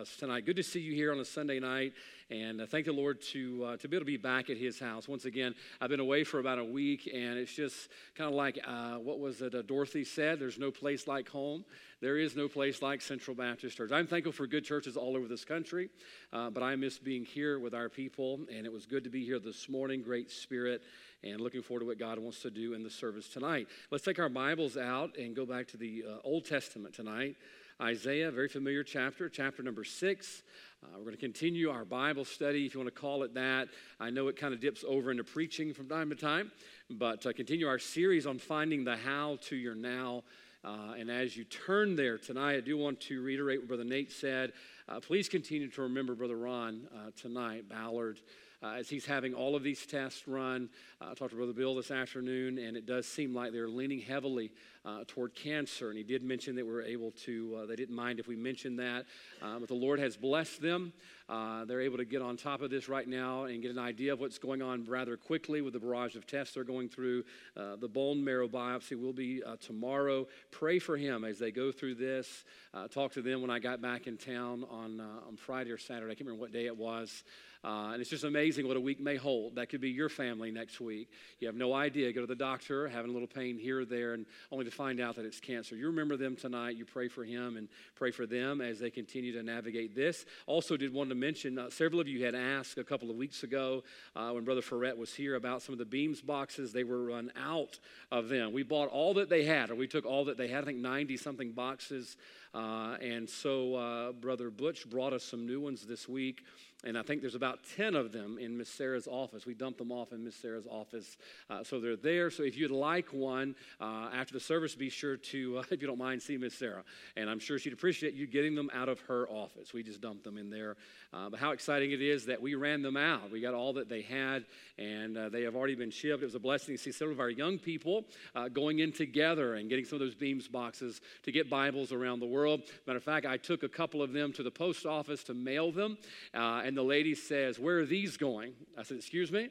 us tonight. Good to see you here on a Sunday night, and uh, thank the Lord to, uh, to be able to be back at His house. Once again, I've been away for about a week, and it's just kind of like uh, what was it uh, Dorothy said there's no place like home. There is no place like Central Baptist Church. I'm thankful for good churches all over this country, uh, but I miss being here with our people, and it was good to be here this morning. Great spirit and looking forward to what God wants to do in the service tonight. Let's take our Bibles out and go back to the uh, Old Testament tonight. Isaiah, very familiar chapter, chapter number six. Uh, we're going to continue our Bible study, if you want to call it that. I know it kind of dips over into preaching from time to time, but uh, continue our series on finding the how to your now. Uh, and as you turn there tonight, I do want to reiterate what Brother Nate said. Uh, please continue to remember Brother Ron uh, tonight, Ballard uh, as he's having all of these tests run. Uh, I talked to Brother Bill this afternoon, and it does seem like they're leaning heavily uh, toward cancer. And he did mention that we're able to, uh, they didn't mind if we mentioned that. Uh, but the Lord has blessed them. Uh, they're able to get on top of this right now and get an idea of what's going on rather quickly with the barrage of tests they're going through. the bone marrow biopsy will be tomorrow. Pray for him as they go through this. talk to them when I got back in town on, on Friday or Saturday. I can't remember what day it was. Uh, and it's just amazing what a week may hold. That could be your family next week. You have no idea. Go to the doctor, having a little pain here or there, and only to find out that it's cancer. You remember them tonight. You pray for him and pray for them as they continue to navigate this. Also, did want to mention uh, several of you had asked a couple of weeks ago uh, when Brother Ferret was here about some of the beams boxes. They were run out of them. We bought all that they had, or we took all that they had. I think 90 something boxes. Uh, and so uh, Brother Butch brought us some new ones this week. And I think there's about 10 of them in Miss Sarah's office. We dumped them off in Miss Sarah's office. Uh, so they're there. So if you'd like one uh, after the service, be sure to, uh, if you don't mind, see Miss Sarah. And I'm sure she'd appreciate you getting them out of her office. We just dumped them in there. Uh, but how exciting it is that we ran them out. We got all that they had, and uh, they have already been shipped. It was a blessing to see several of our young people uh, going in together and getting some of those beams boxes to get Bibles around the world. Matter of fact, I took a couple of them to the post office to mail them. Uh, and the lady says, Where are these going? I said, Excuse me?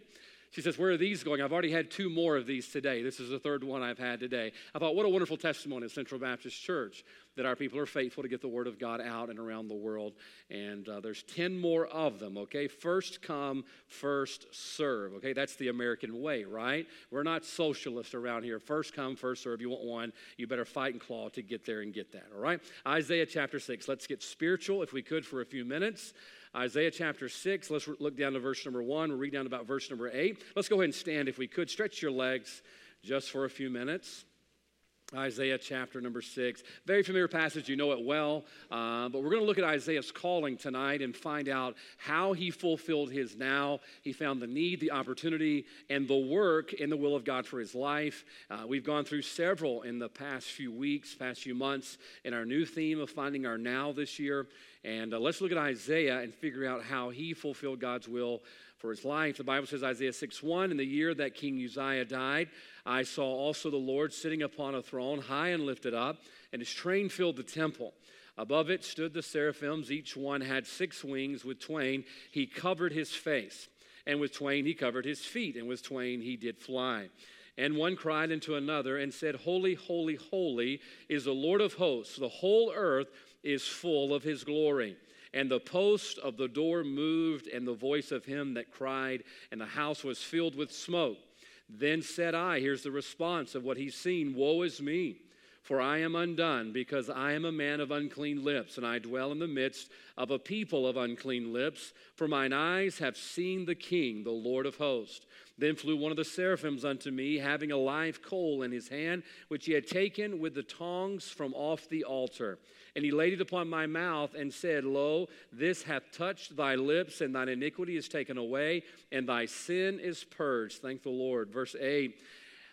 She says, Where are these going? I've already had two more of these today. This is the third one I've had today. I thought, what a wonderful testimony of Central Baptist Church that our people are faithful to get the Word of God out and around the world. And uh, there's 10 more of them, okay? First come, first serve, okay? That's the American way, right? We're not socialists around here. First come, first serve. You want one, you better fight and claw to get there and get that, all right? Isaiah chapter 6. Let's get spiritual, if we could, for a few minutes. Isaiah chapter 6. Let's look down to verse number 1. We'll read down about verse number 8. Let's go ahead and stand if we could. Stretch your legs just for a few minutes. Isaiah chapter number six. Very familiar passage, you know it well. Uh, but we're going to look at Isaiah's calling tonight and find out how he fulfilled his now. He found the need, the opportunity, and the work in the will of God for his life. Uh, we've gone through several in the past few weeks, past few months, in our new theme of finding our now this year. And uh, let's look at Isaiah and figure out how he fulfilled God's will for his life. The Bible says, Isaiah 6 1, in the year that King Uzziah died, I saw also the Lord sitting upon a throne, high and lifted up, and his train filled the temple. Above it stood the seraphims, each one had six wings. With twain he covered his face, and with twain he covered his feet, and with twain he did fly. And one cried unto another and said, Holy, holy, holy is the Lord of hosts. The whole earth is full of his glory. And the post of the door moved, and the voice of him that cried, and the house was filled with smoke. Then said I, here's the response of what he's seen Woe is me, for I am undone, because I am a man of unclean lips, and I dwell in the midst of a people of unclean lips. For mine eyes have seen the King, the Lord of hosts. Then flew one of the seraphims unto me, having a live coal in his hand, which he had taken with the tongs from off the altar. And he laid it upon my mouth and said, Lo, this hath touched thy lips, and thine iniquity is taken away, and thy sin is purged. Thank the Lord. Verse 8.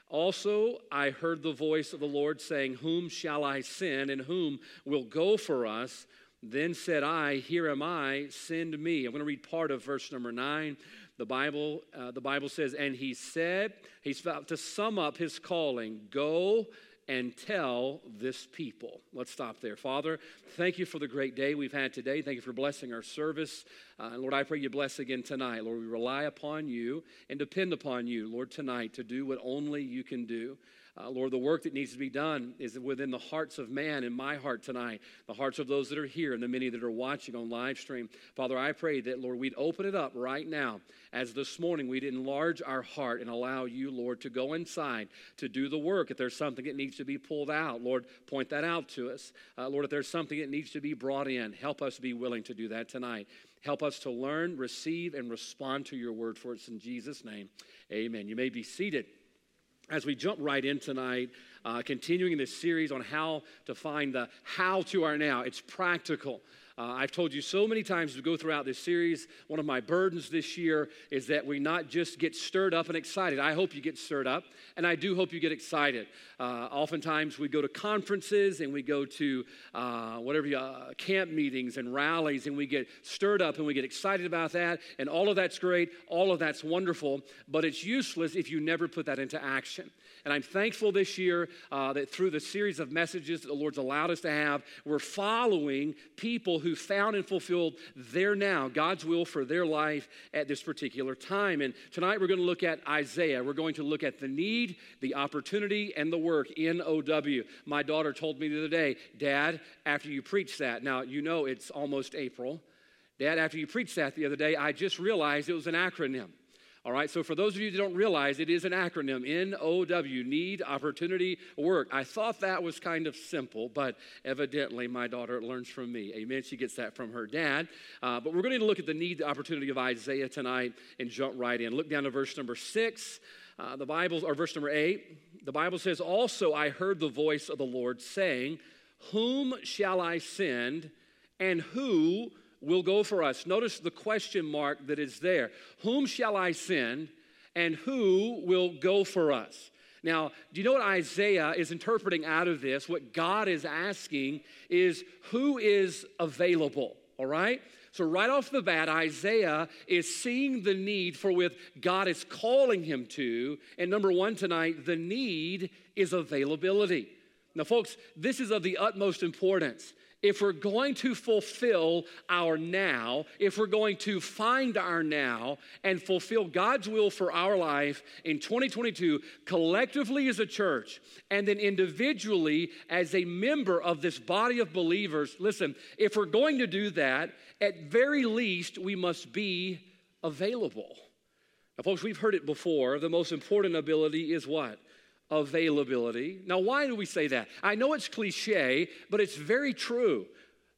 Also, I heard the voice of the Lord saying, Whom shall I send, and whom will go for us? Then said I, Here am I, send me. I'm going to read part of verse number 9. The Bible, uh, the Bible says, And he said, He's about to sum up his calling Go and tell this people. Let's stop there. Father, thank you for the great day we've had today. Thank you for blessing our service. Uh, Lord, I pray you bless again tonight. Lord, we rely upon you and depend upon you, Lord, tonight to do what only you can do. Uh, Lord, the work that needs to be done is within the hearts of man and my heart tonight, the hearts of those that are here and the many that are watching on live stream. Father, I pray that, Lord, we'd open it up right now as this morning we'd enlarge our heart and allow you, Lord, to go inside to do the work. If there's something that needs to be pulled out, Lord, point that out to us. Uh, Lord, if there's something that needs to be brought in, help us be willing to do that tonight. Help us to learn, receive, and respond to your word for it's in Jesus' name. Amen. You may be seated as we jump right in tonight, uh, continuing this series on how to find the how to our now. It's practical. Uh, I've told you so many times to go throughout this series. One of my burdens this year is that we not just get stirred up and excited. I hope you get stirred up, and I do hope you get excited. Uh, oftentimes, we go to conferences and we go to uh, whatever uh, camp meetings and rallies, and we get stirred up and we get excited about that, and all of that's great. All of that's wonderful, but it's useless if you never put that into action. And I'm thankful this year uh, that through the series of messages that the Lord's allowed us to have, we're following people who found and fulfilled their now, God's will for their life at this particular time. And tonight we're going to look at Isaiah. We're going to look at the need, the opportunity, and the work in OW. My daughter told me the other day, Dad, after you preach that, now you know it's almost April. Dad, after you preached that the other day, I just realized it was an acronym. All right, so for those of you that don't realize, it is an acronym N O W, Need, Opportunity, Work. I thought that was kind of simple, but evidently my daughter learns from me. Amen. She gets that from her dad. Uh, but we're going to look at the need, the opportunity of Isaiah tonight and jump right in. Look down to verse number six. Uh, the Bible, or verse number eight, the Bible says, Also I heard the voice of the Lord saying, Whom shall I send, and who will go for us. Notice the question mark that is there. Whom shall I send and who will go for us? Now, do you know what Isaiah is interpreting out of this? What God is asking is who is available, all right? So, right off the bat, Isaiah is seeing the need for what God is calling him to. And number one tonight, the need is availability. Now, folks, this is of the utmost importance if we're going to fulfill our now, if we're going to find our now and fulfill God's will for our life in 2022, collectively as a church, and then individually as a member of this body of believers, listen, if we're going to do that, at very least, we must be available. Now, folks, we've heard it before. The most important ability is what? Availability. Now, why do we say that? I know it's cliche, but it's very true.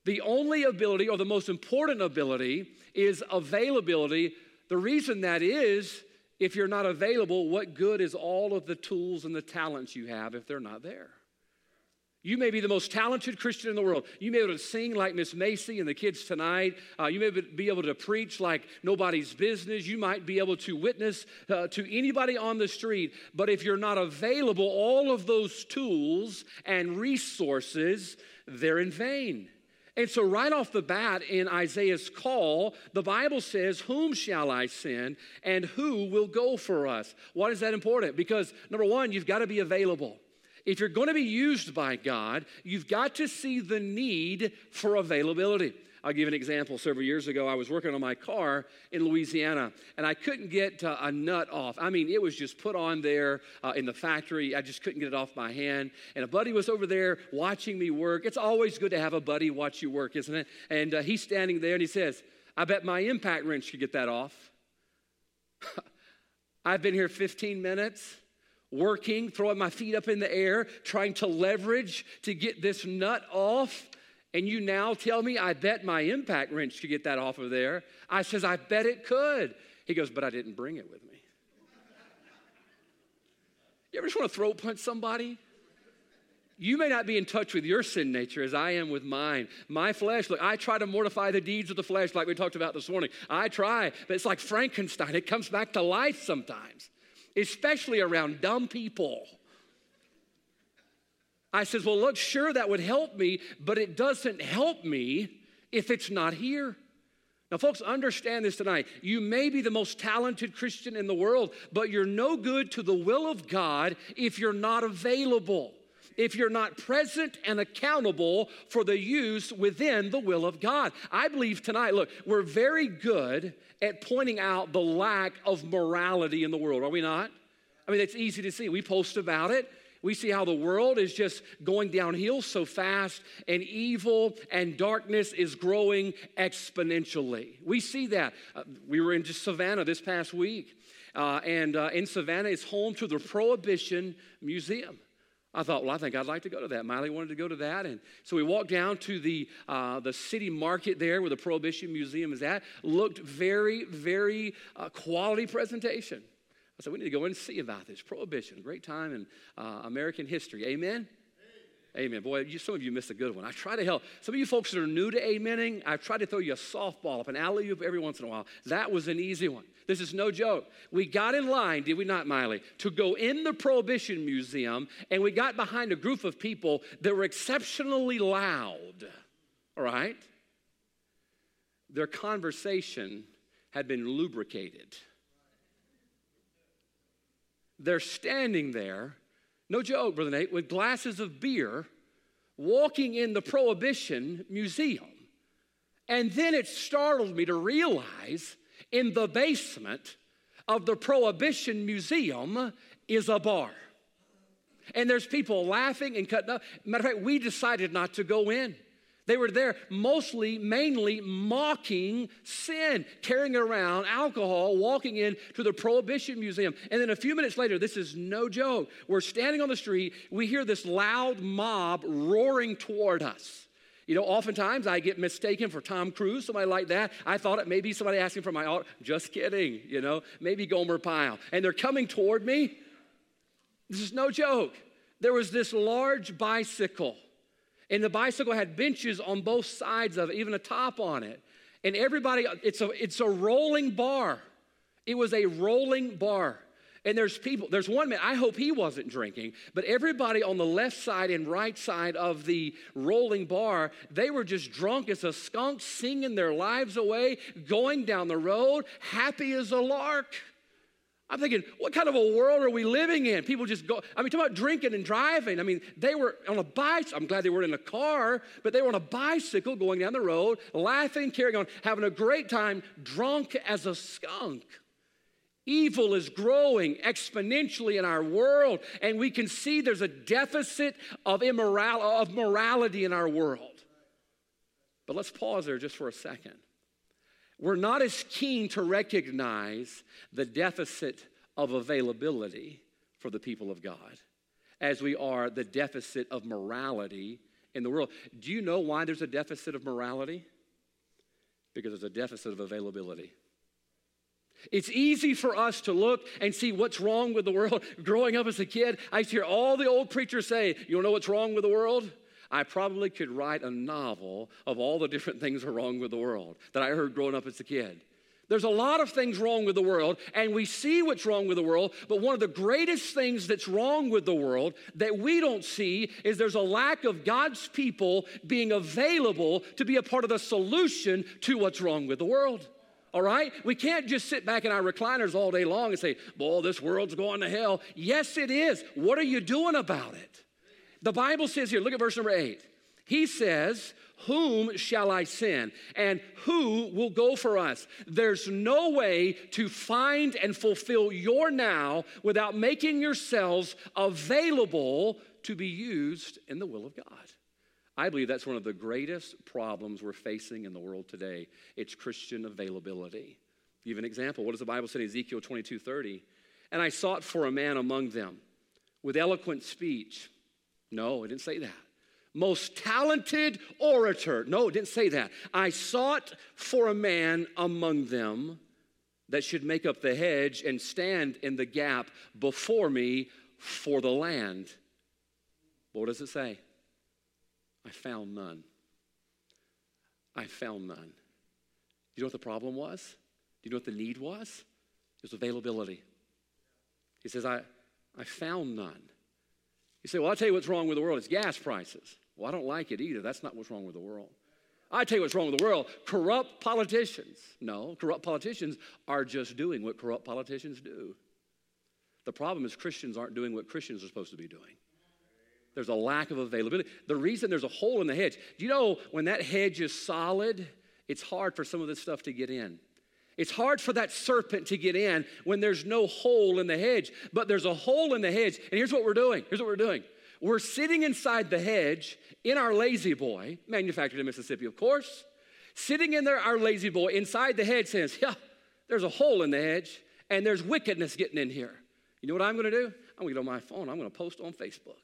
The only ability, or the most important ability, is availability. The reason that is, if you're not available, what good is all of the tools and the talents you have if they're not there? You may be the most talented Christian in the world. You may be able to sing like Miss Macy and the kids tonight. Uh, you may be able to preach like nobody's business. You might be able to witness uh, to anybody on the street. But if you're not available, all of those tools and resources, they're in vain. And so, right off the bat in Isaiah's call, the Bible says, Whom shall I send and who will go for us? Why is that important? Because, number one, you've got to be available. If you're going to be used by God, you've got to see the need for availability. I'll give an example. Several years ago, I was working on my car in Louisiana, and I couldn't get uh, a nut off. I mean, it was just put on there uh, in the factory. I just couldn't get it off my hand. And a buddy was over there watching me work. It's always good to have a buddy watch you work, isn't it? And uh, he's standing there, and he says, I bet my impact wrench could get that off. I've been here 15 minutes working, throwing my feet up in the air, trying to leverage to get this nut off. And you now tell me, I bet my impact wrench could get that off of there. I says, I bet it could. He goes, but I didn't bring it with me. You ever just want to throat punch somebody? You may not be in touch with your sin nature as I am with mine. My flesh, look, I try to mortify the deeds of the flesh like we talked about this morning. I try, but it's like Frankenstein. It comes back to life sometimes especially around dumb people. I says, Well, look, sure, that would help me, but it doesn't help me if it's not here. Now, folks, understand this tonight. You may be the most talented Christian in the world, but you're no good to the will of God if you're not available if you're not present and accountable for the use within the will of God. I believe tonight, look, we're very good at pointing out the lack of morality in the world, are we not? I mean, it's easy to see. We post about it. We see how the world is just going downhill so fast, and evil and darkness is growing exponentially. We see that. Uh, we were in just Savannah this past week, uh, and uh, in Savannah, it's home to the Prohibition Museum. I thought, well, I think I'd like to go to that. Miley wanted to go to that. And so we walked down to the, uh, the city market there where the Prohibition Museum is at. Looked very, very uh, quality presentation. I said, we need to go in and see about this. Prohibition, great time in uh, American history. Amen? Amen. Boy, you, some of you missed a good one. I try to help. Some of you folks that are new to amening, I try to throw you a softball up, an alley oop every once in a while. That was an easy one. This is no joke. We got in line, did we not, Miley, to go in the Prohibition Museum, and we got behind a group of people that were exceptionally loud. All right? Their conversation had been lubricated. They're standing there, no joke, Brother Nate, with glasses of beer, walking in the Prohibition Museum. And then it startled me to realize in the basement of the Prohibition Museum is a bar. And there's people laughing and cutting up. Matter of fact, we decided not to go in. They were there mostly, mainly mocking sin, carrying around alcohol, walking into the Prohibition Museum. And then a few minutes later, this is no joke, we're standing on the street, we hear this loud mob roaring toward us. You know, oftentimes I get mistaken for Tom Cruise, somebody like that. I thought it may be somebody asking for my auto. Just kidding, you know, maybe Gomer Pyle. And they're coming toward me. This is no joke. There was this large bicycle, and the bicycle had benches on both sides of it, even a top on it. And everybody, it's a, it's a rolling bar. It was a rolling bar. And there's people, there's one man, I hope he wasn't drinking, but everybody on the left side and right side of the rolling bar, they were just drunk as a skunk, singing their lives away, going down the road, happy as a lark. I'm thinking, what kind of a world are we living in? People just go, I mean, talk about drinking and driving. I mean, they were on a bicycle. I'm glad they weren't in a car, but they were on a bicycle going down the road, laughing, carrying on, having a great time, drunk as a skunk. Evil is growing exponentially in our world, and we can see there's a deficit of, immoral, of morality in our world. But let's pause there just for a second. We're not as keen to recognize the deficit of availability for the people of God as we are the deficit of morality in the world. Do you know why there's a deficit of morality? Because there's a deficit of availability. It's easy for us to look and see what's wrong with the world. Growing up as a kid, I used to hear all the old preachers say, You know what's wrong with the world? I probably could write a novel of all the different things are wrong with the world that I heard growing up as a kid. There's a lot of things wrong with the world, and we see what's wrong with the world, but one of the greatest things that's wrong with the world that we don't see is there's a lack of God's people being available to be a part of the solution to what's wrong with the world all right? We can't just sit back in our recliners all day long and say, boy, this world's going to hell. Yes, it is. What are you doing about it? The Bible says here, look at verse number eight. He says, Whom shall I send? And who will go for us? There's no way to find and fulfill your now without making yourselves available to be used in the will of God. I believe that's one of the greatest problems we're facing in the world today. It's Christian availability. Give an example. What does the Bible say in Ezekiel 22 30? And I sought for a man among them with eloquent speech. No, it didn't say that. Most talented orator. No, it didn't say that. I sought for a man among them that should make up the hedge and stand in the gap before me for the land. What does it say? I found none. I found none. You know what the problem was? Do you know what the need was? It was availability. He says, I, I found none. You say, Well, I'll tell you what's wrong with the world. It's gas prices. Well, I don't like it either. That's not what's wrong with the world. I tell you what's wrong with the world corrupt politicians. No, corrupt politicians are just doing what corrupt politicians do. The problem is Christians aren't doing what Christians are supposed to be doing. There's a lack of availability. The reason there's a hole in the hedge, do you know when that hedge is solid, it's hard for some of this stuff to get in. It's hard for that serpent to get in when there's no hole in the hedge, but there's a hole in the hedge. And here's what we're doing. Here's what we're doing. We're sitting inside the hedge in our La-Z-Boy, manufactured in Mississippi, of course. Sitting in there, our La-Z-Boy, inside the hedge says, Yeah, there's a hole in the hedge, and there's wickedness getting in here. You know what I'm gonna do? I'm gonna get on my phone, I'm gonna post on Facebook.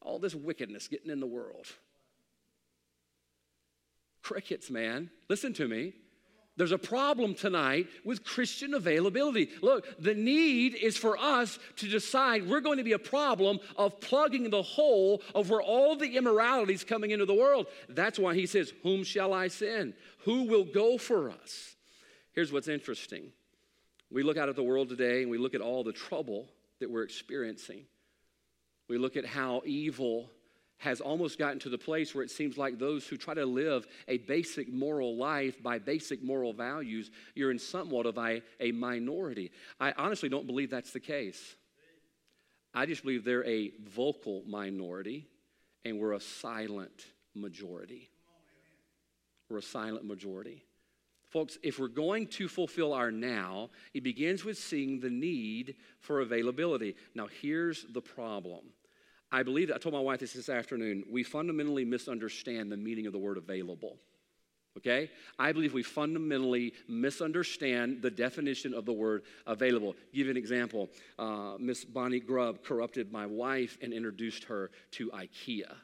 All this wickedness getting in the world. Crickets, man. Listen to me. There's a problem tonight with Christian availability. Look, the need is for us to decide we're going to be a problem of plugging the hole of where all the immorality is coming into the world. That's why he says, Whom shall I send? Who will go for us? Here's what's interesting. We look out at the world today and we look at all the trouble that we're experiencing. We look at how evil has almost gotten to the place where it seems like those who try to live a basic moral life by basic moral values, you're in somewhat of a, a minority. I honestly don't believe that's the case. I just believe they're a vocal minority and we're a silent majority. We're a silent majority. Folks, if we're going to fulfill our now, it begins with seeing the need for availability. Now, here's the problem I believe, I told my wife this this afternoon, we fundamentally misunderstand the meaning of the word available. Okay? I believe we fundamentally misunderstand the definition of the word available. give you an example. Uh, Miss Bonnie Grubb corrupted my wife and introduced her to IKEA.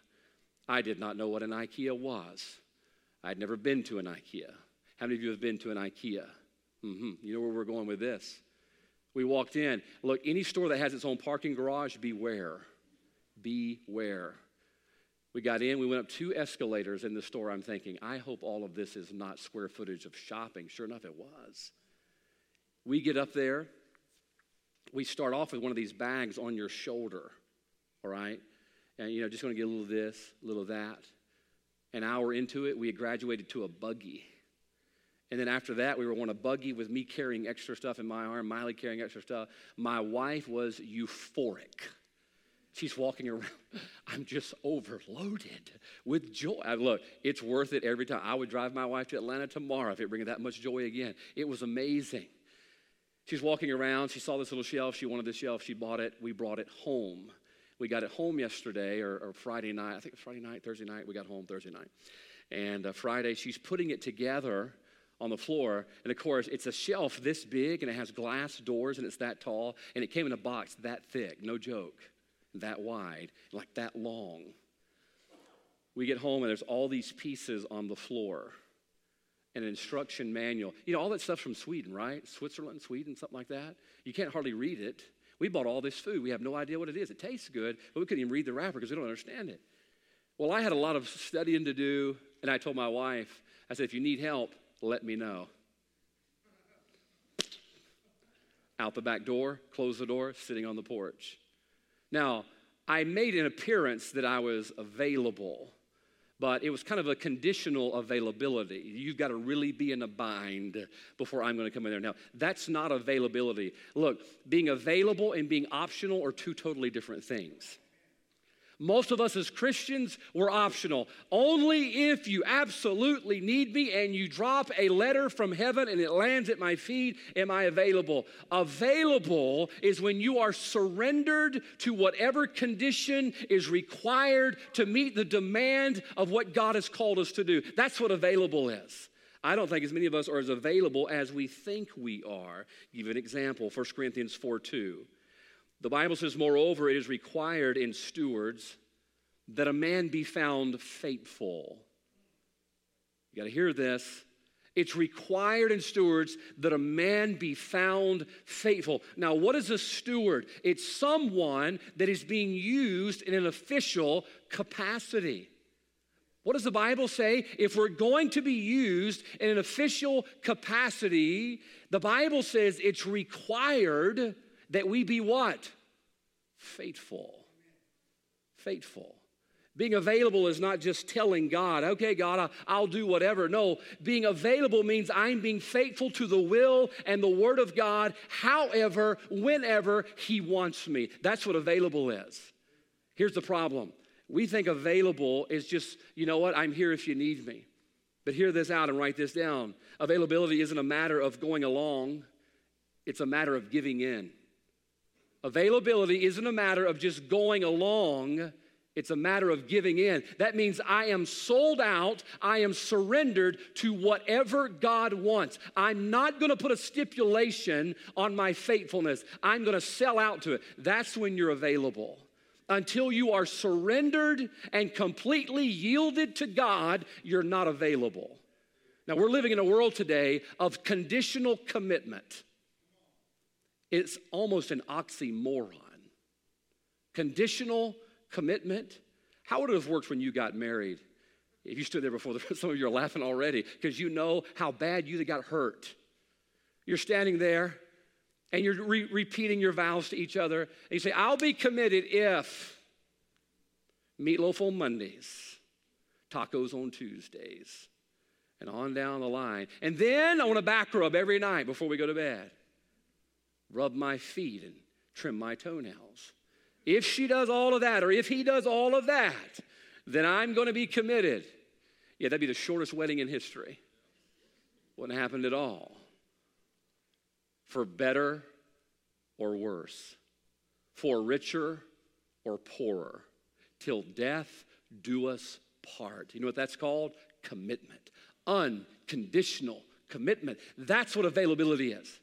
I did not know what an IKEA was. I'd never been to an IKEA. How many of you have been to an IKEA? Mm-hmm. You know where we're going with this. We walked in. Look, any store that has its own parking garage, beware beware. We got in, we went up two escalators in the store. I'm thinking, I hope all of this is not square footage of shopping. Sure enough, it was. We get up there, we start off with one of these bags on your shoulder, all right? And, you know, just to get a little of this, a little of that. An hour into it, we had graduated to a buggy. And then after that, we were on a buggy with me carrying extra stuff in my arm, Miley carrying extra stuff. My wife was euphoric. She's walking around. I'm just overloaded with joy. I, look, it's worth it every time. I would drive my wife to Atlanta tomorrow if it bring that much joy again. It was amazing. She's walking around. She saw this little shelf. She wanted this shelf. She bought it. We brought it home. We got it home yesterday or, or Friday night. I think it was Friday night, Thursday night. We got home Thursday night. And uh, Friday, she's putting it together on the floor. And of course, it's a shelf this big and it has glass doors and it's that tall. And it came in a box that thick. No joke that wide, like that long. We get home and there's all these pieces on the floor an instruction manual. You know, all that stuff's from Sweden, right? Switzerland, Sweden, something like that. You can't hardly read it. We bought all this food. We have no idea what it is. It tastes good, but we couldn't even read the wrapper because we don't understand it. Well, I had a lot of studying to do, and I told my wife, I said, if you need help, let me know. Out the back door, close the door, sitting on the porch. Now, I made an appearance that I was available, but it was kind of a conditional availability. You've got to really be in a bind before I'm going to come in there. Now, that's not availability. Look, being available and being optional are two totally different things. Most of us as Christians, we're optional. Only if you absolutely need me and you drop a letter from heaven and it lands at my feet, am I available. Available is when you are surrendered to whatever condition is required to meet the demand of what God has called us to do. That's what available is. I don't think as many of us are as available as we think we are. I'll give an example 1 Corinthians 4 2. The Bible says, moreover, it is required in stewards that a man be found faithful. You got to hear this. It's required in stewards that a man be found faithful. Now, what is a steward? It's someone that is being used in an official capacity. What does the Bible say? If we're going to be used in an official capacity, the Bible says it's required that we be what? Faithful. Faithful. Being available is not just telling God, okay, God, I'll do whatever. No, being available means I'm being faithful to the will and the word of God, however, whenever He wants me. That's what available is. Here's the problem we think available is just, you know what, I'm here if you need me. But hear this out and write this down. Availability isn't a matter of going along, it's a matter of giving in. Availability isn't a matter of just going along, it's a matter of giving in. That means I am sold out, I am surrendered to whatever God wants. I'm not gonna put a stipulation on my faithfulness, I'm gonna sell out to it. That's when you're available. Until you are surrendered and completely yielded to God, you're not available. Now, we're living in a world today of conditional commitment. It's almost an oxymoron. Conditional commitment. How would it have worked when you got married? If you stood there before the, some of you are laughing already because you know how bad you got hurt. You're standing there and you're re- repeating your vows to each other. And you say, I'll be committed if meatloaf on Mondays, tacos on Tuesdays, and on down the line. And then want to back rub every night before we go to bed rub my feet and trim my toenails. If she does all of that, or if he does all of that, then I'm going to be committed. Yeah, that'd be the shortest wedding in history. Wouldn't happen at all. For better or worse, for richer or poorer, till death do us part. You know what that's called? Commitment. Unconditional commitment. That's what availability is.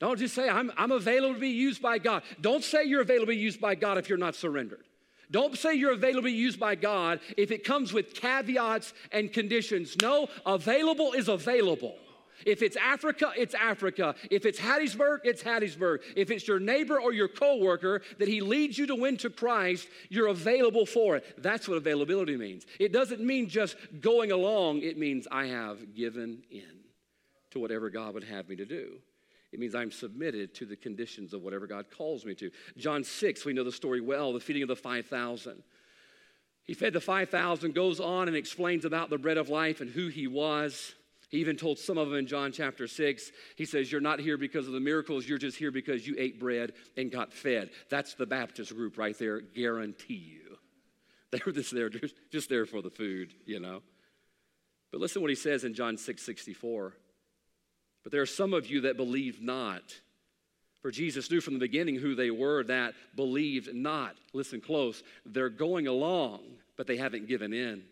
Don't just say, I'm, I'm available to be used by God. Don't say you're available to be used by God if you're not surrendered. Don't say you're available to be used by God if it comes with caveats and conditions. No, available is available. If it's Africa, it's Africa. If it's Hattiesburg, it's Hattiesburg. If it's your neighbor or your coworker that he leads you to win to Christ, you're available for it. That's what availability means. It doesn't mean just going along, it means I have given in to whatever God would have me to do. It means I'm submitted to the conditions of whatever God calls me to. John 6, we know the story well, the feeding of the 5,000. He fed the 5,000, goes on and explains about the bread of life and who he was. He even told some of them in John chapter 6, he says, You're not here because of the miracles, you're just here because you ate bread and got fed. That's the Baptist group right there, guarantee you. They were just there, just, there for the food, you know. But listen what he says in John 6 64. But there are some of you that believe not. For Jesus knew from the beginning who they were that believed not. Listen close. They're going along, but they haven't given in.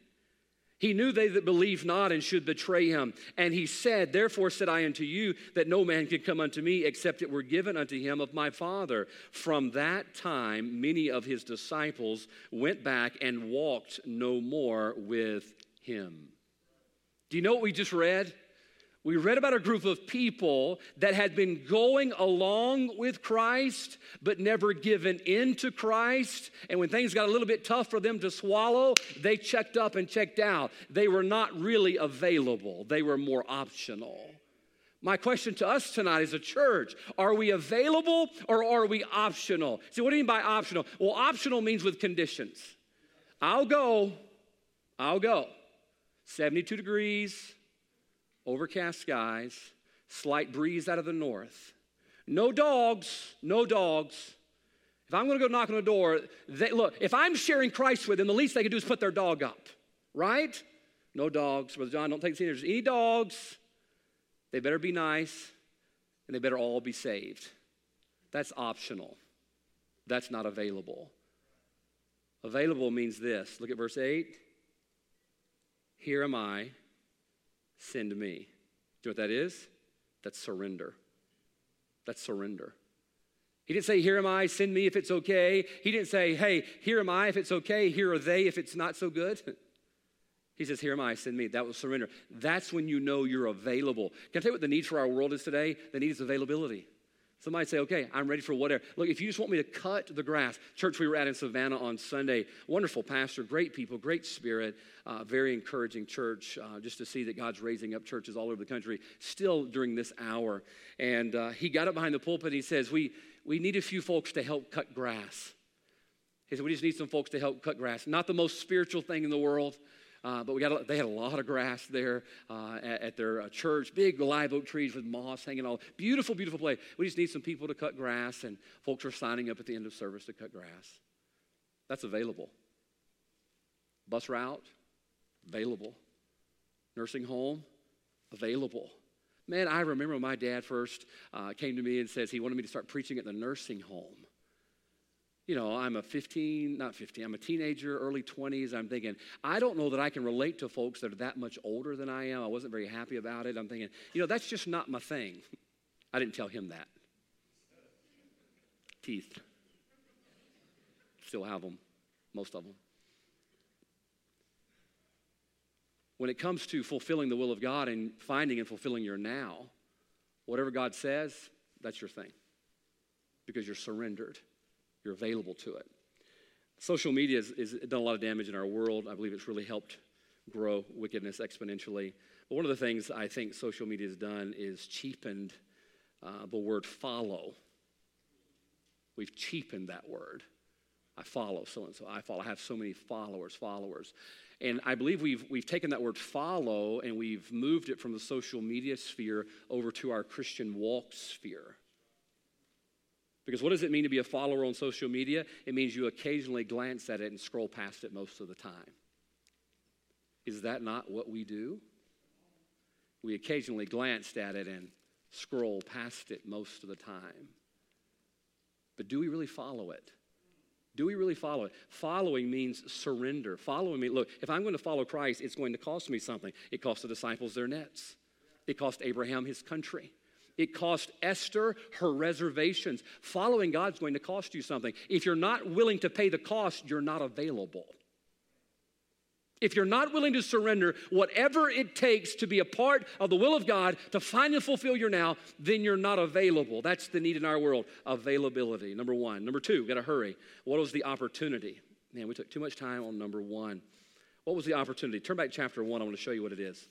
He knew they that believed not and should betray him. And he said, Therefore said I unto you, that no man can come unto me except it were given unto him of my Father. From that time, many of his disciples went back and walked no more with him. Do you know what we just read? We read about a group of people that had been going along with Christ, but never given in to Christ. And when things got a little bit tough for them to swallow, they checked up and checked out. They were not really available, they were more optional. My question to us tonight as a church are we available or are we optional? See, what do you mean by optional? Well, optional means with conditions. I'll go, I'll go. 72 degrees, overcast skies, slight breeze out of the north. No dogs, no dogs. If I'm going to go knock on a door, they, look, if I'm sharing Christ with them, the least they can do is put their dog up, right? No dogs. Brother John, don't take seniors. Any dogs, they better be nice and they better all be saved. That's optional. That's not available. Available means this. Look at verse 8. Here am I send me. Do you know what that is? That's surrender. That's surrender. He didn't say, Here am I, send me if it's okay. He didn't say, Hey, here am I if it's okay, here are they if it's not so good. He says, Here am I, send me. That was surrender. That's when you know you're available. Can I tell you what the need for our world is today? The need is availability. Somebody say, okay, I'm ready for whatever. Look, if you just want me to cut the grass, church we were at in Savannah on Sunday, wonderful pastor, great people, great spirit, uh, very encouraging church, uh, just to see that God's raising up churches all over the country still during this hour. And uh, he got up behind the pulpit and he says, we, we need a few folks to help cut grass. He said, we just need some folks to help cut grass. Not the most spiritual thing in the world. Uh, but we got a, they had a lot of grass there uh, at, at, their uh, church, big live oak trees with moss hanging all. Beautiful, beautiful place. We just need some people to cut grass, and folks are signing up at the end of service to cut grass. That's available. Bus route, available. nursing home, available. Man, I remember my dad first uh, came to me and says he wanted me to start preaching at the nursing home. You know, I'm a 15, not 15, I'm a teenager, early 20s. I'm thinking, I don't know that I can relate to folks that are that much older than I am. I wasn't very happy about it. I'm thinking, you know, that's just not my thing. I didn't tell him that. Teeth. Still have them, most of them. when it comes to fulfilling the will of God and finding and fulfilling your now, whatever God says, that's your thing because you're surrendered, you're available to it. Social media has, done a lot of damage in our world. I believe it's really helped grow wickedness exponentially. But one of the things I think social media has done is cheapened uh, the word follow. We've cheapened that word. I follow so and so. I follow. I have so many followers, followers. And I believe we've, we've taken that word follow and we've moved it from the social media sphere over to our Christian walk sphere. Because what does it mean to be a follower on social media? It means you occasionally glance at it and scroll past it most of the time. Is that not what we do? We occasionally glanced at it and scroll past it most of the time. But do we really follow it? Do we really follow it? Following means surrender. Following me, look, if I'm going to follow Christ, it's going to cost me something. It cost the disciples their nets, it cost Abraham his country. It cost Esther her reservations. Following God's going to cost you something. If you're not willing to pay the cost, you're not available. If you're not willing to surrender whatever it takes to be a part of the will of God to and fulfill your now, then you're not available. That's the need in our world availability, number one. Number two, got to hurry. What was the opportunity? Man, we took too much time on number one. What was the opportunity? Turn back to chapter one. I want to show you what it is.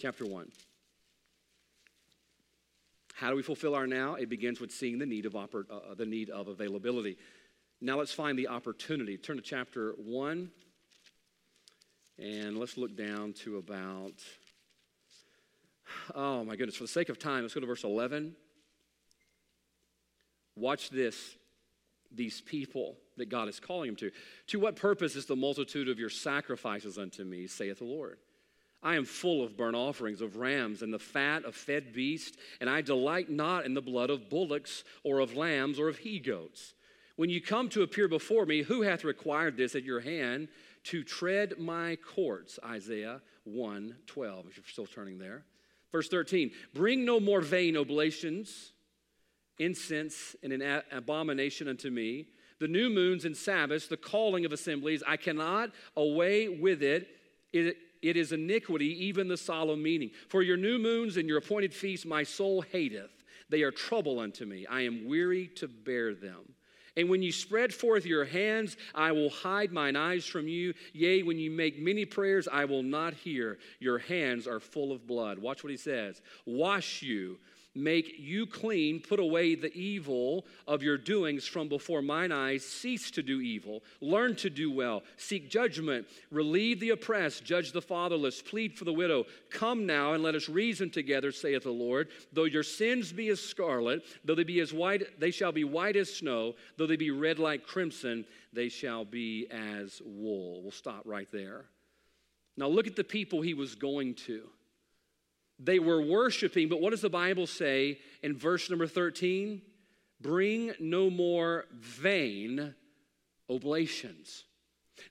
Chapter one. How do we fulfill our now? It begins with seeing the need of, oppor- uh, the need of availability. Now let's find the opportunity. Turn to chapter 1 and let's look down to about, oh my goodness, for the sake of time, let's go to verse 11. Watch this these people that God is calling them to. To what purpose is the multitude of your sacrifices unto me, saith the Lord? I am full of burnt offerings of rams and the fat of fed beasts, and I delight not in the blood of bullocks or of lambs or of he goats. When you come to appear before me, who hath required this at your hand? to tread my courts, Isaiah 1 12, if you're still turning there. Verse 13, bring no more vain oblations, incense, and an abomination unto me. The new moons and Sabbaths, the calling of assemblies, I cannot away with it. It, it is iniquity, even the solemn meaning. For your new moons and your appointed feasts, my soul hateth. They are trouble unto me. I am weary to bear them. And when you spread forth your hands, I will hide mine eyes from you. Yea, when you make many prayers, I will not hear. Your hands are full of blood. Watch what he says. Wash you make you clean, put away the evil of your doings from before mine eyes, cease to do evil, learn to do well, seek judgment, relieve the oppressed, judge the fatherless, plead for the widow. Come now and let us reason together, saith the Lord. Though your sins be as scarlet, though they be as white, they shall be white as snow, though they be red like crimson, they shall be as wool. We'll stop right there. Now look at the people he was going to. They were worshiping, but what does the Bible say in verse number 13? Bring no more vain oblations.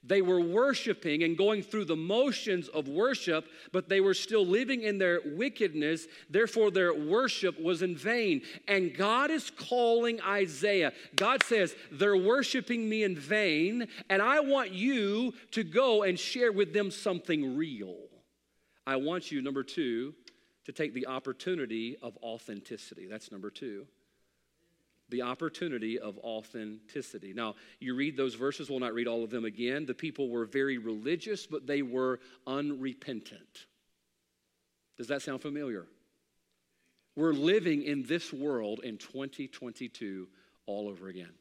They were worshiping and going through the motions of worship, but they were still living in their wickedness. Therefore, their worship was in vain. And God is calling Isaiah. God says, They're worshiping me in vain, and I want you to go and share with them something real. I want you, number two, to take the opportunity of authenticity. That's number two. The opportunity of authenticity. Now, you read those verses, we'll not read all of them again. The people were very religious, but they were unrepentant. Does that sound familiar? We're living in this world in 2022 all over again.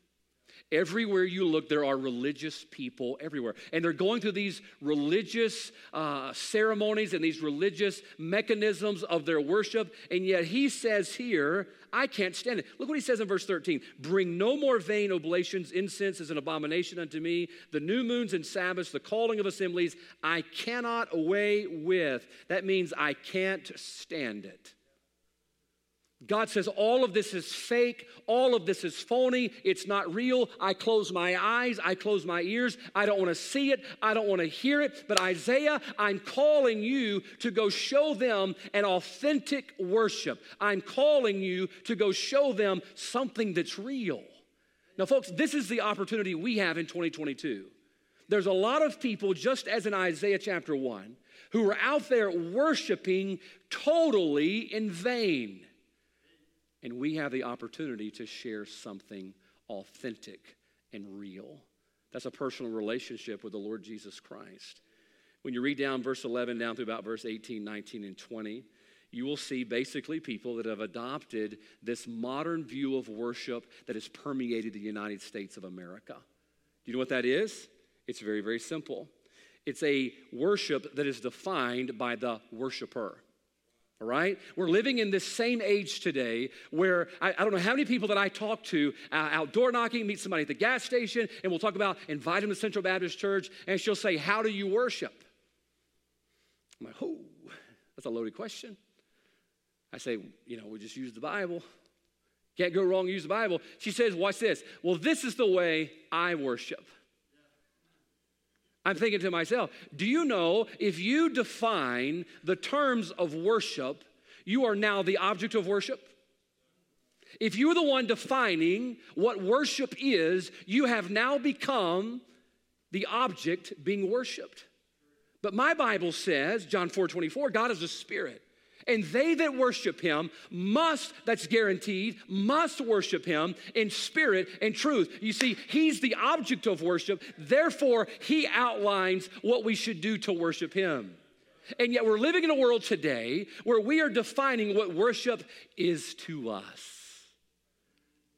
Everywhere you look, there are religious people everywhere. And they're going through these religious uh, ceremonies and these religious mechanisms of their worship. And yet he says here, I can't stand it. Look what he says in verse 13 Bring no more vain oblations, incense is an abomination unto me. The new moons and Sabbaths, the calling of assemblies, I cannot away with. That means I can't stand it. God says all of this is fake, all of this is phony, it's not real. I close my eyes, I close my ears, I don't want to see it, I don't want to hear it. But Isaiah, I'm calling you to go show them an authentic worship. I'm calling you to go show them something that's real. Now, folks, this is the opportunity we have in 2022. There's a lot of people, just as in Isaiah chapter 1, who are out there worshiping totally in vain. And we have the opportunity to share something authentic and real. That's a personal relationship with the Lord Jesus Christ. When you read down verse 11 down through about verse 18, 19, and 20, you will see basically people that have adopted this modern view of worship that has permeated the United States of America. Do you know what that is? It's very, very simple. It's a worship that is defined by the worshiper. All right? We're living in this same age today where I, I don't know how many people that I talk to uh, outdoor knocking, meet somebody at the gas station, and we'll talk about invite them to Central Baptist Church, and she'll say, How do you worship? I'm like, Oh, that's a loaded question. I say, You know, we just use the Bible. Can't go wrong, use the Bible. She says, Watch this. Well, this is the way I worship. I'm thinking to myself, do you know if you define the terms of worship, you are now the object of worship? If you're the one defining what worship is, you have now become the object being worshiped. But my Bible says, John 4 24, God is a spirit. And they that worship him must, that's guaranteed, must worship him in spirit and truth. You see, he's the object of worship, therefore, he outlines what we should do to worship him. And yet, we're living in a world today where we are defining what worship is to us.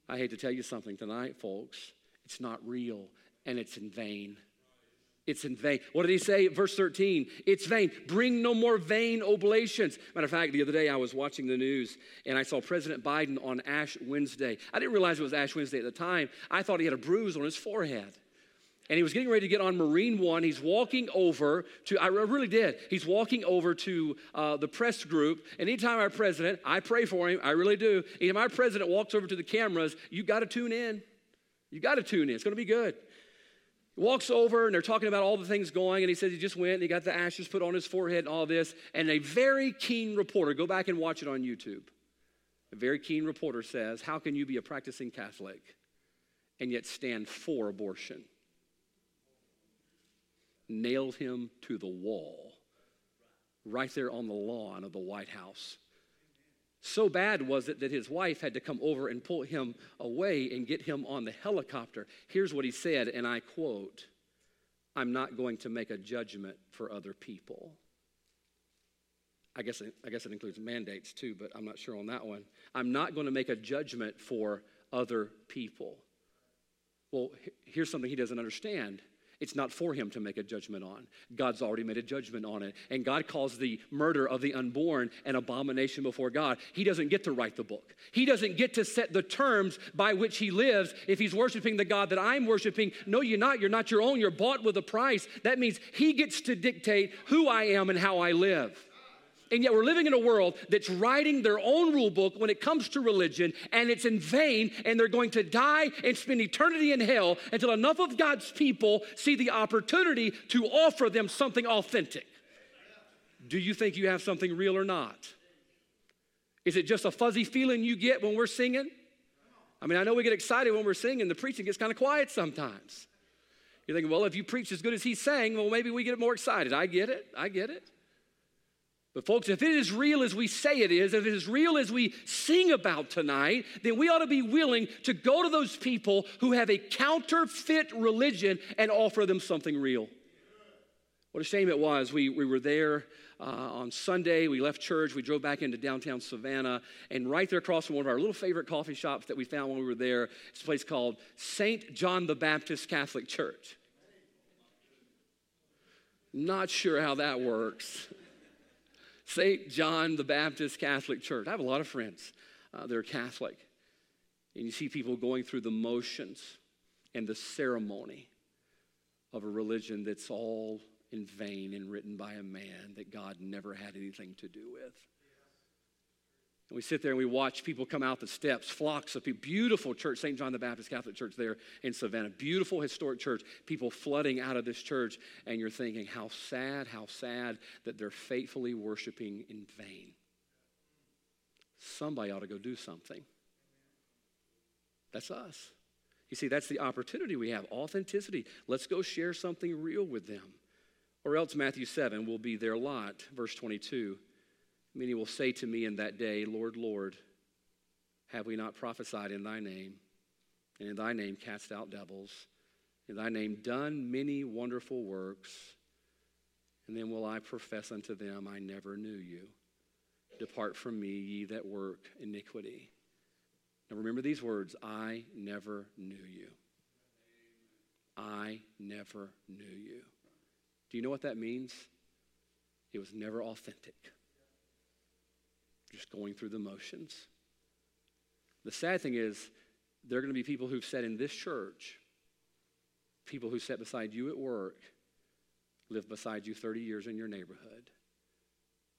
I hate to tell you something tonight, folks. It's not real and it's in vain. It's in vain. What did he say? Verse 13, it's vain. Bring no more vain oblations. Matter of fact, the other day I was watching the news and I saw President Biden on Ash Wednesday. I didn't realize it was Ash Wednesday at the time. I thought he had a bruise on his forehead. And he was getting ready to get on Marine One. He's walking over to, I really did. He's walking over to uh, the press group. Anytime our president, I pray for him, I really do. Anytime our president walks over to the cameras, you got to tune in. You got to tune in. It's going to be good walks over and they're talking about all the things going and he says he just went and he got the ashes put on his forehead and all this and a very keen reporter go back and watch it on youtube. A very keen reporter says how can you be a practicing catholic and yet stand for abortion? Nailed him to the wall right there on the lawn of the white house so bad was it that his wife had to come over and pull him away and get him on the helicopter. Here's what he said, and I quote I'm not going to make a judgment for other people. I guess, I guess it includes mandates too, but I'm not sure on that one. I'm not going to make a judgment for other people. Well, here's something he doesn't understand it's not for him to make a judgment on. God's already made a judgment on it. And God calls the murder of the unborn an abomination before God. He doesn't get to write the book, He doesn't get to set the terms by which He lives if He's worshiping the God that I'm worshiping. No, you're not. You're not your own. You're bought with a price. That means He gets to dictate who I am and how I live. And yet we're living in a world that's writing their own rule book when it comes to religion, and it's in vain, and they're going to die and spend eternity in hell until enough of God's people see the opportunity to offer them something authentic. Do you think you have something real or not? Is it just a fuzzy feeling you get when we're singing? I mean, I know we get excited when we're singing, the preaching gets kind of quiet sometimes. You're thinking, well, if you preach as good as he's saying, well, maybe we get more excited. I get it. I get it. But, folks, if it is real as we say it is, if it is real as we sing about tonight, then we ought to be willing to go to those people who have a counterfeit religion and offer them something real. What a shame it was. We, we were there uh, on Sunday. We left church. We drove back into downtown Savannah. And right there across from one of our little favorite coffee shops that we found when we were there, it's a place called St. John the Baptist Catholic Church. Not sure how that works. St. John the Baptist Catholic Church. I have a lot of friends uh, that are Catholic. And you see people going through the motions and the ceremony of a religion that's all in vain and written by a man that God never had anything to do with. And we sit there and we watch people come out the steps, flocks of people. Beautiful church, St. John the Baptist Catholic Church there in Savannah. Beautiful historic church. People flooding out of this church. And you're thinking, how sad, how sad that they're faithfully worshiping in vain. Somebody ought to go do something. That's us. You see, that's the opportunity we have authenticity. Let's go share something real with them. Or else Matthew 7 will be their lot. Verse 22 Many will say to me in that day, Lord, Lord, have we not prophesied in thy name, and in thy name cast out devils, in thy name done many wonderful works? And then will I profess unto them, I never knew you. Depart from me, ye that work iniquity. Now remember these words I never knew you. I never knew you. Do you know what that means? It was never authentic. Just going through the motions. The sad thing is, there are going to be people who've sat in this church, people who sat beside you at work, lived beside you 30 years in your neighborhood,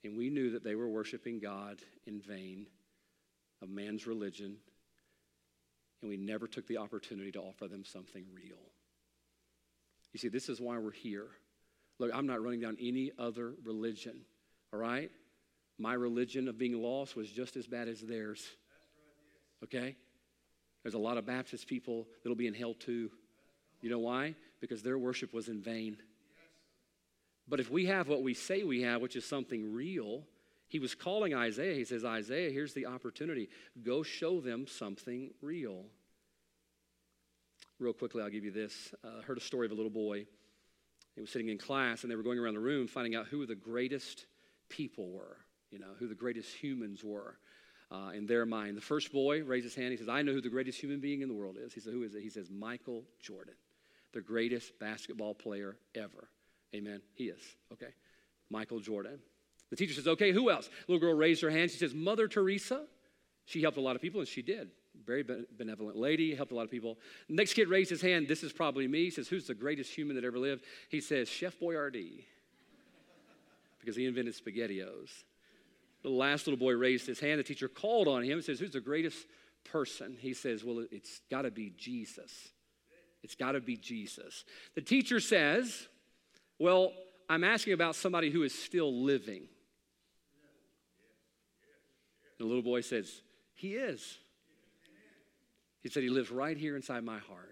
and we knew that they were worshiping God in vain, of man's religion, and we never took the opportunity to offer them something real. You see, this is why we're here. Look, I'm not running down any other religion, all right? My religion of being lost was just as bad as theirs. Okay? There's a lot of Baptist people that'll be in hell too. You know why? Because their worship was in vain. But if we have what we say we have, which is something real, he was calling Isaiah. He says, Isaiah, here's the opportunity. Go show them something real. Real quickly, I'll give you this. I uh, heard a story of a little boy he was sitting in class and they were going around the room finding out who the greatest people were, you know, who the greatest humans were uh, in their mind. The first boy raised his hand. He says, I know who the greatest human being in the world is. He said, Who is it? He says, Michael Jordan, the greatest basketball player ever. Amen. He is. Okay. Michael Jordan. The teacher says, Okay, who else? The little girl raised her hand. She says, Mother Teresa. She helped a lot of people, and she did very benevolent lady, helped a lot of people. Next kid raised his hand. This is probably me. He says, Who's the greatest human that ever lived? He says, Chef Boyardee, because he invented SpaghettiOs. The last little boy raised his hand. The teacher called on him and says, Who's the greatest person? He says, Well, it's got to be Jesus. It's got to be Jesus. The teacher says, Well, I'm asking about somebody who is still living. The little boy says, He is. He said, He lives right here inside my heart.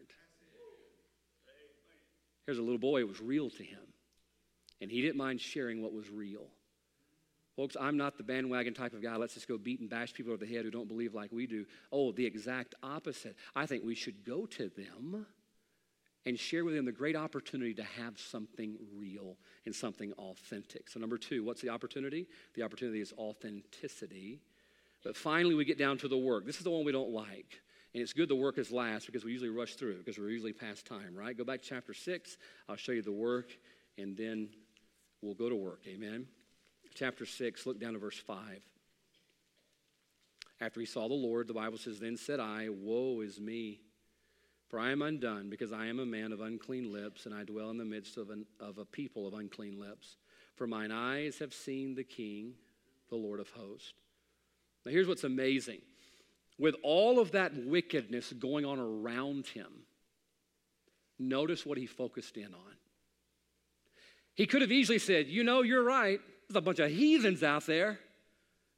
Here's a little boy, it was real to him. And he didn't mind sharing what was real. Folks, I'm not the bandwagon type of guy. Let's just go beat and bash people over the head who don't believe like we do. Oh, the exact opposite. I think we should go to them and share with them the great opportunity to have something real and something authentic. So, number two, what's the opportunity? The opportunity is authenticity. But finally, we get down to the work. This is the one we don't like. And it's good the work is last because we usually rush through because we're usually past time, right? Go back to chapter 6. I'll show you the work and then we'll go to work. Amen. Chapter 6, look down to verse 5. After he saw the Lord, the Bible says, Then said I, Woe is me, for I am undone, because I am a man of unclean lips, and I dwell in the midst of, an, of a people of unclean lips. For mine eyes have seen the King, the Lord of hosts. Now, here's what's amazing with all of that wickedness going on around him, notice what he focused in on. He could have easily said, You know, you're right. There's a bunch of heathens out there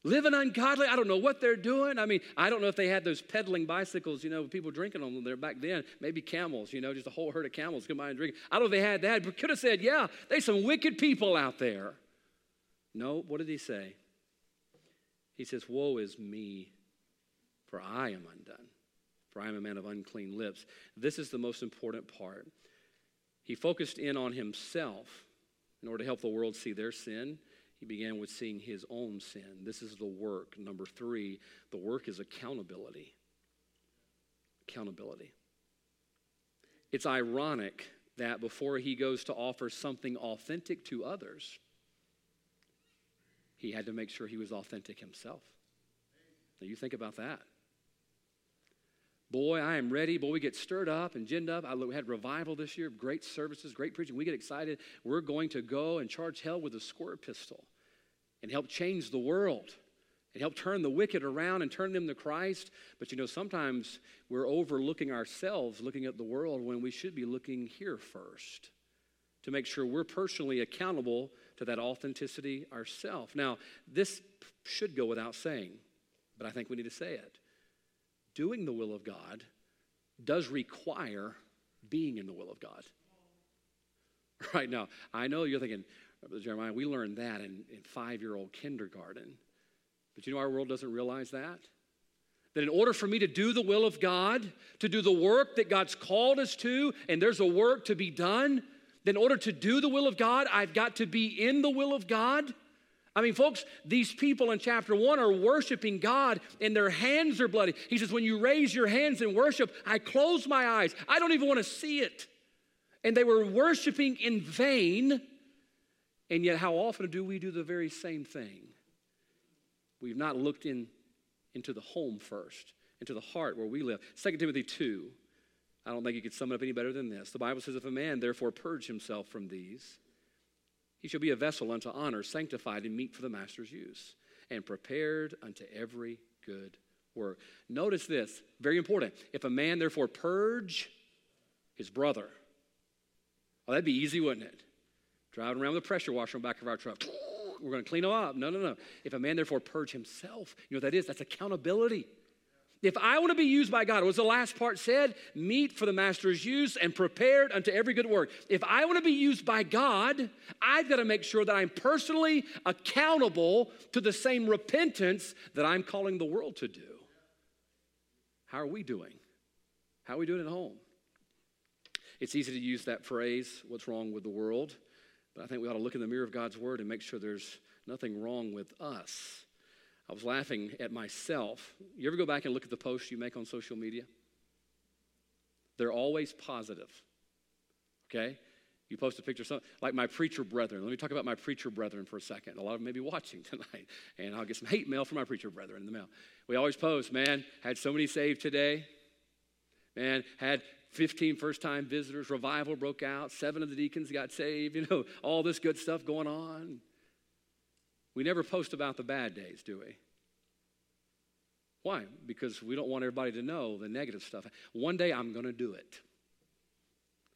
living ungodly. I don't know what they're doing. I mean, I don't know if they had those pedaling bicycles, you know, with people drinking on them there back then. Maybe camels, you know, just a whole herd of camels come by and drink. I don't know if they had that, but could have said, Yeah, there's some wicked people out there. No, what did he say? He says, Woe is me for I am undone, for I am a man of unclean lips. This is the most important part. He focused in on himself In order to help the world see their sin, he began with seeing his own sin. This is the work. Number three, the work is accountability. Accountability. It's ironic that before he goes to offer something authentic to others, he had to make sure he was authentic himself. Now, you think about that. Boy, I am ready. Boy, we get stirred up and ginned up. I, we had revival this year, great services, great preaching. We get excited. We're going to go and charge hell with a squirt pistol and help change the world and help turn the wicked around and turn them to Christ. But you know, sometimes we're overlooking ourselves, looking at the world when we should be looking here first to make sure we're personally accountable to that authenticity ourselves. Now, this should go without saying, but I think we need to say it. Doing the will of God does require being in the will of God. Right now, I know you're thinking, Uh, Jeremiah, we learned that in, in five year old kindergarten. But you know, our world doesn't realize that. That in order for me to do the will of God, to do the work that God's called us to, and there's a work to be done, then in order to do the will of God, I've got to be in the will of God. I mean, folks, these people in chapter one are worshiping God and their hands are bloody. He says, When you raise your hands in worship, I close my eyes. I don't even want to see it. And they were worshiping in vain. And yet, how often do we do the very same thing? We've not looked in, into the home first, into the heart where we live. 2 Timothy 2. I don't think you could sum it up any better than this. The Bible says, If a man therefore purge himself from these, he shall be a vessel unto honor, sanctified and meet for the master's use, and prepared unto every good work. Notice this, very important. If a man therefore purge his brother, well, that'd be easy, wouldn't it? Driving around with a pressure washer on the back of our truck. We're going to clean them up. No, no, no. If a man therefore purge himself, you know what that is? That's accountability. If I want to be used by God, was the last part said? Meet for the master's use and prepared unto every good work. If I want to be used by God, I've got to make sure that I'm personally accountable to the same repentance that I'm calling the world to do. How are we doing? How are we doing at home? It's easy to use that phrase, what's wrong with the world? But I think we ought to look in the mirror of God's word and make sure there's nothing wrong with us. I was laughing at myself. You ever go back and look at the posts you make on social media? They're always positive. Okay? You post a picture, of something like my preacher brethren. Let me talk about my preacher brethren for a second. A lot of them may be watching tonight, and I'll get some hate mail from my preacher brethren in the mail. We always post, man, had so many saved today. Man, had 15 first time visitors, revival broke out, seven of the deacons got saved, you know, all this good stuff going on. We never post about the bad days, do we? Why? Because we don't want everybody to know the negative stuff. One day I'm going to do it.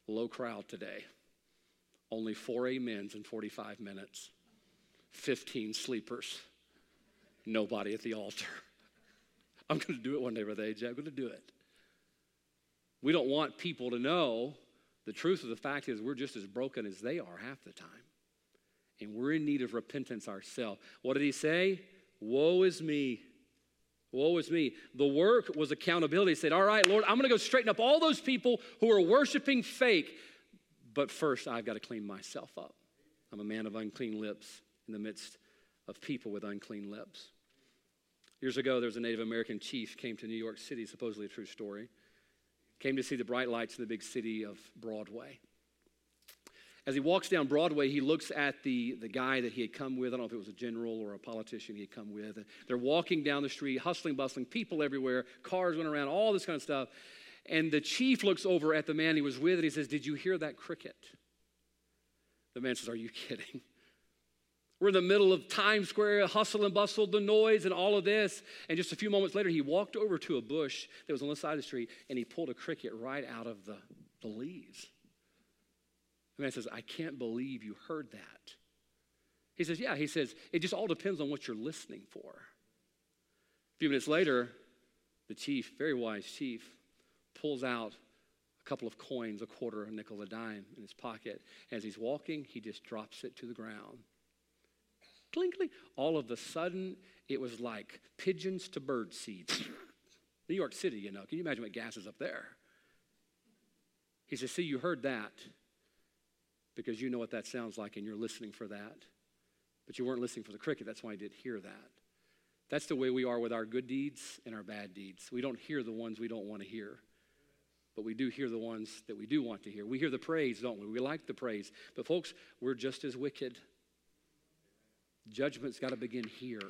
Low crowd today. Only four amens in 45 minutes, 15 sleepers, nobody at the altar. I'm going to do it one day, Brother AJ. I'm going to do it. We don't want people to know the truth of the fact is we're just as broken as they are half the time. And we're in need of repentance ourselves. What did he say? Woe is me. Woe is me. The work was accountability. He said, All right, Lord, I'm going to go straighten up all those people who are worshiping fake. But first, I've got to clean myself up. I'm a man of unclean lips in the midst of people with unclean lips. Years ago, there was a Native American chief came to New York City, supposedly a true story came to see the bright lights in the big city of Broadway. As he walks down Broadway, he looks at the, the guy that he had come with. I don't know if it was a general or a politician he had come with. They're walking down the street, hustling, bustling, people everywhere, cars went around, all this kind of stuff. And the chief looks over at the man he was with and he says, Did you hear that cricket? The man says, Are you kidding? We're in the middle of Times Square, hustle and bustle, the noise, and all of this. And just a few moments later, he walked over to a bush that was on the side of the street and he pulled a cricket right out of the, the leaves. The man says, I can't believe you heard that. He says, Yeah. He says, It just all depends on what you're listening for. A few minutes later, the chief, very wise chief, pulls out a couple of coins, a quarter, a nickel, a dime in his pocket. As he's walking, he just drops it to the ground clink, All of a sudden, it was like pigeons to bird seed. New York City, you know. Can you imagine what gas is up there? He says, See, you heard that. because you know what that sounds like and you're listening for that. But you weren't listening for the cricket. That's why you didn't hear that. That's the way we are with our good deeds and our bad deeds. We don't hear the ones we don't want to hear, but we do hear the ones that we do want to hear. We hear the praise, don't we? We like the praise. But, folks, we're just as wicked. Judgment's got to begin here.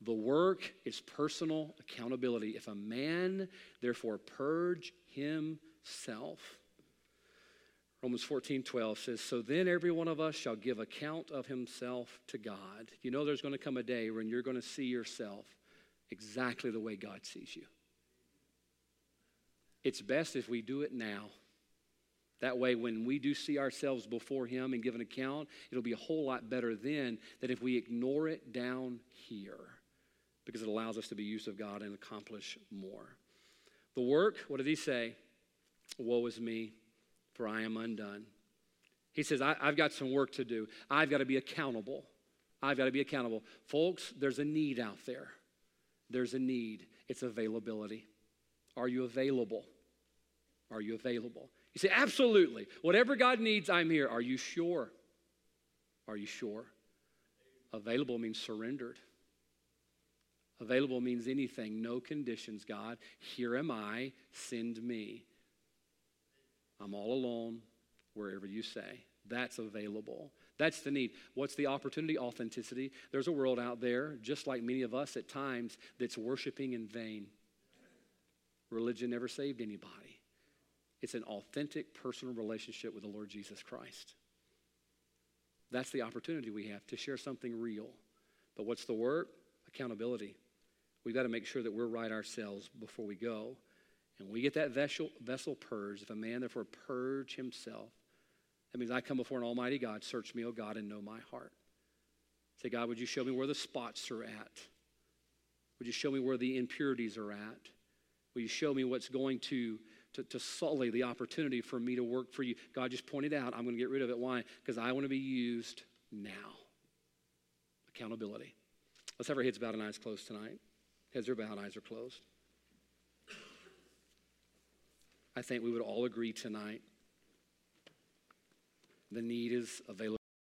The work is personal accountability. If a man therefore purge himself, Romans 14, 12 says, So then every one of us shall give account of himself to God. You know, there's going to come a day when you're going to see yourself exactly the way God sees you. It's best if we do it now. That way, when we do see ourselves before Him and give an account, it'll be a whole lot better then than if we ignore it down here because it allows us to be used of God and accomplish more. The work, what did He say? Woe is me for I am undone. He says, I, have got some work to do. I've got to be accountable. I've got to be accountable. Folks, there's a need out there. There's a need. It's availability. Are you available? Are you available? You say, absolutely. Whatever God needs, I'm here. Are you sure? Are you sure? Available means surrendered. Available means anything, no conditions, God. Here am I, send me. I'm all alone wherever you say. That's available. That's the need. What's the opportunity? Authenticity. There's a world out there, just like many of us at times, that's worshiping in vain. Religion never saved anybody. It's an authentic personal relationship with the Lord Jesus Christ. That's the opportunity we have to share something real. But what's the word? Accountability. We've got to make sure that we're right ourselves before we go. And we get that vessel, vessel purged, if a man therefore purge himself, that means I come before an almighty God, search me, O God, and know my heart. Say, God, would you show me where the spots are at? Would you show me where the impurities are at? Will you show me what's going to, to, to sully the opportunity for me to work for you? God just pointed out, I'm going to get rid of it. Why? Because I want to be used now. Accountability. Let's have our heads bowed and eyes closed tonight. Heads are bowed, eyes are closed. I think we would all agree tonight the need is available.